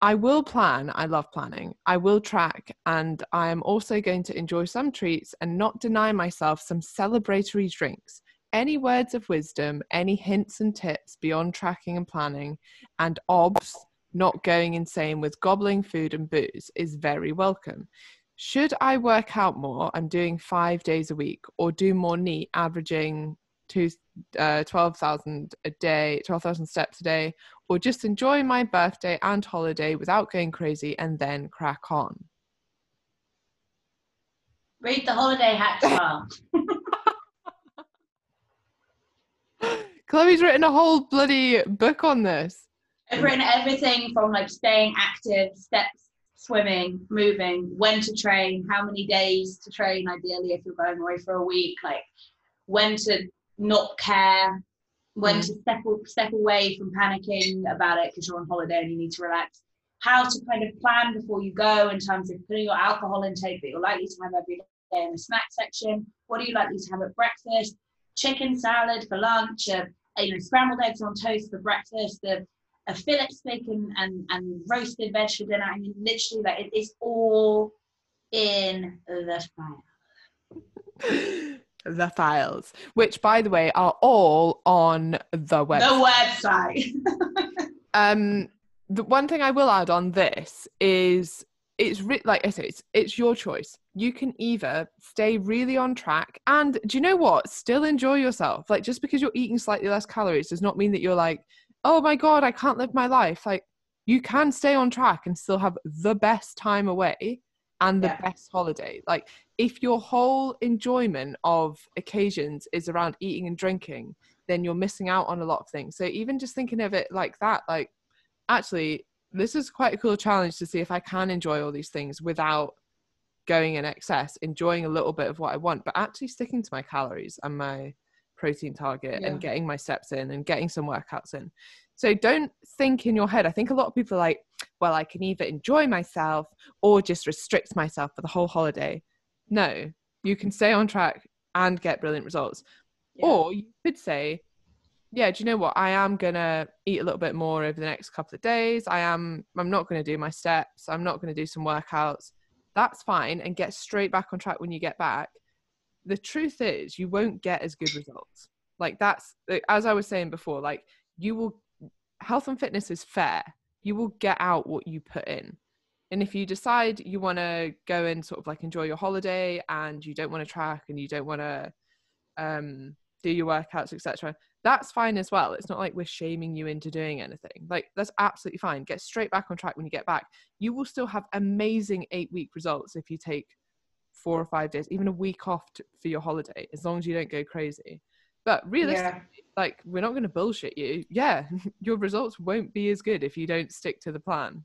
I will plan, I love planning, I will track, and I am also going to enjoy some treats and not deny myself some celebratory drinks. Any words of wisdom, any hints and tips beyond tracking and planning, and obs not going insane with gobbling food and booze is very welcome. Should I work out more? I'm doing five days a week, or do more NEAT, averaging to uh, 12,000 a day, 12,000 steps a day, or just enjoy my birthday and holiday without going crazy and then crack on. Read the holiday hack file. Chloe's written a whole bloody book on this. I've written everything from like staying active, steps, swimming, moving, when to train, how many days to train, ideally if you're going away for a week, like when to not care when mm. to step step away from panicking about it because you're on holiday and you need to relax how to kind of plan before you go in terms of putting your alcohol intake that you're likely to have every day in the snack section what are you likely to have at breakfast chicken salad for lunch uh, you know scrambled eggs on toast for breakfast the a fillet steak and, and, and roasted veg for dinner. I mean, literally, like it is all in the file. the files, which, by the way, are all on the website. The website. um, the one thing I will add on this is it's re- like I say, it's it's your choice. You can either stay really on track and do you know what? Still enjoy yourself. Like just because you're eating slightly less calories does not mean that you're like, oh my god, I can't live my life. Like you can stay on track and still have the best time away and the yeah. best holiday. Like if your whole enjoyment of occasions is around eating and drinking, then you're missing out on a lot of things. So even just thinking of it like that, like actually this is quite a cool challenge to see if I can enjoy all these things without going in excess, enjoying a little bit of what I want, but actually sticking to my calories and my protein target yeah. and getting my steps in and getting some workouts in. So don't think in your head. I think a lot of people are like, well, I can either enjoy myself or just restrict myself for the whole holiday. No, you can stay on track and get brilliant results. Yeah. Or you could say, yeah, do you know what? I am gonna eat a little bit more over the next couple of days. I am I'm not gonna do my steps, I'm not gonna do some workouts. That's fine and get straight back on track when you get back. The truth is you won't get as good results. Like that's as I was saying before, like you will health and fitness is fair. You will get out what you put in. And if you decide you want to go and sort of like enjoy your holiday and you don't want to track and you don't want to um, do your workouts, etc., that's fine as well. It's not like we're shaming you into doing anything. Like that's absolutely fine. Get straight back on track when you get back. You will still have amazing eight week results if you take four or five days, even a week off to, for your holiday, as long as you don't go crazy. But realistically, yeah. Like we're not going to bullshit you. Yeah, your results won't be as good if you don't stick to the plan.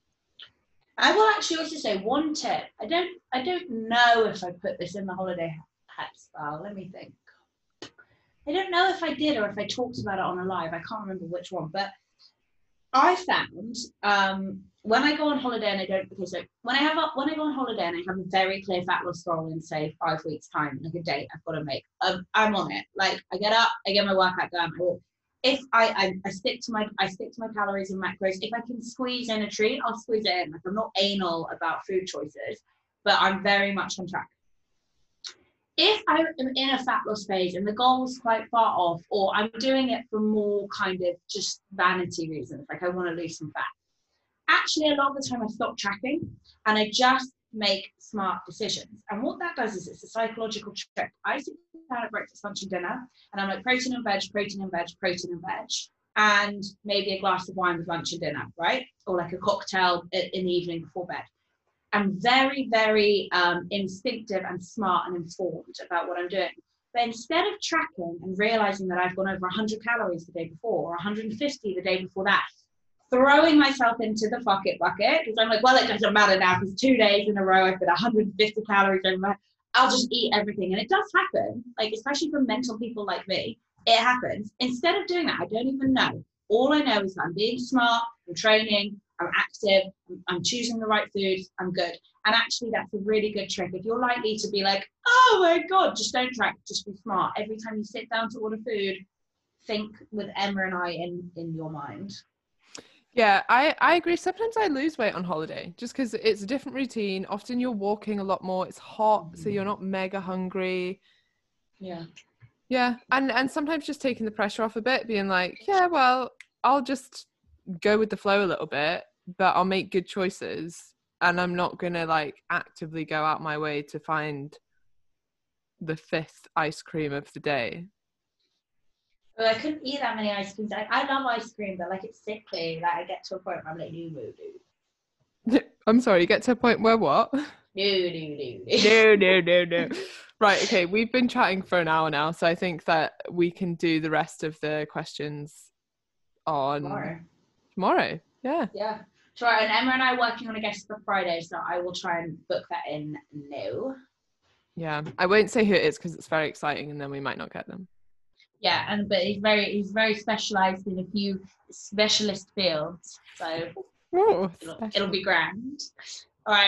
I will actually also say one tip. I don't I don't know if I put this in the holiday hacks file. Let me think. I don't know if I did or if I talked about it on a live. I can't remember which one, but I found um, when I go on holiday and I don't okay, so when I have a, when I go on holiday and I have a very clear fat loss goal in say five weeks time, like a date I've got to make, um, I'm on it. Like I get up, I get my workout done. I will, if I, I I stick to my I stick to my calories and macros. If I can squeeze in a treat, I'll squeeze it in. Like I'm not anal about food choices, but I'm very much on track if I'm in a fat loss phase and the goal is quite far off, or I'm doing it for more kind of just vanity reasons, like I want to lose some fat, actually, a lot of the time I stop tracking and I just make smart decisions. And what that does is it's a psychological trick. I sit down at breakfast, lunch, and dinner, and I'm like protein and veg, protein and veg, protein and veg, and maybe a glass of wine with lunch and dinner, right? Or like a cocktail in the evening before bed. I'm very, very um, instinctive and smart and informed about what I'm doing. But instead of tracking and realizing that I've gone over 100 calories the day before or 150 the day before that, throwing myself into the fuck it bucket because I'm like, well, it doesn't matter now because two days in a row I've got 150 calories over. I'll just eat everything, and it does happen. Like especially for mental people like me, it happens. Instead of doing that, I don't even know. All I know is I'm being smart, I'm training, I'm active, I'm choosing the right foods, I'm good. And actually, that's a really good trick. If you're likely to be like, oh my God, just don't track, just be smart. Every time you sit down to order food, think with Emma and I in, in your mind. Yeah, I, I agree. Sometimes I lose weight on holiday just because it's a different routine. Often you're walking a lot more. It's hot, mm-hmm. so you're not mega hungry. Yeah. Yeah, and and sometimes just taking the pressure off a bit, being like, yeah, well, I'll just go with the flow a little bit, but I'll make good choices and I'm not going to like actively go out my way to find the fifth ice cream of the day. Well, I couldn't eat that many ice creams. I, I love ice cream, but like it's sickly. Like I get to a point where I'm like, no, no, no. I'm sorry, you get to a point where what? No, no, no, no, no, no, no. Right, okay, we've been chatting for an hour now, so I think that we can do the rest of the questions on tomorrow. Tomorrow, yeah. Yeah. Try and Emma and I are working on a guest for Friday, so I will try and book that in now. Yeah, I won't say who it is because it's very exciting, and then we might not get them. Yeah, and but he's very he's very specialised in a few specialist fields, so Ooh, it'll, it'll, be grand.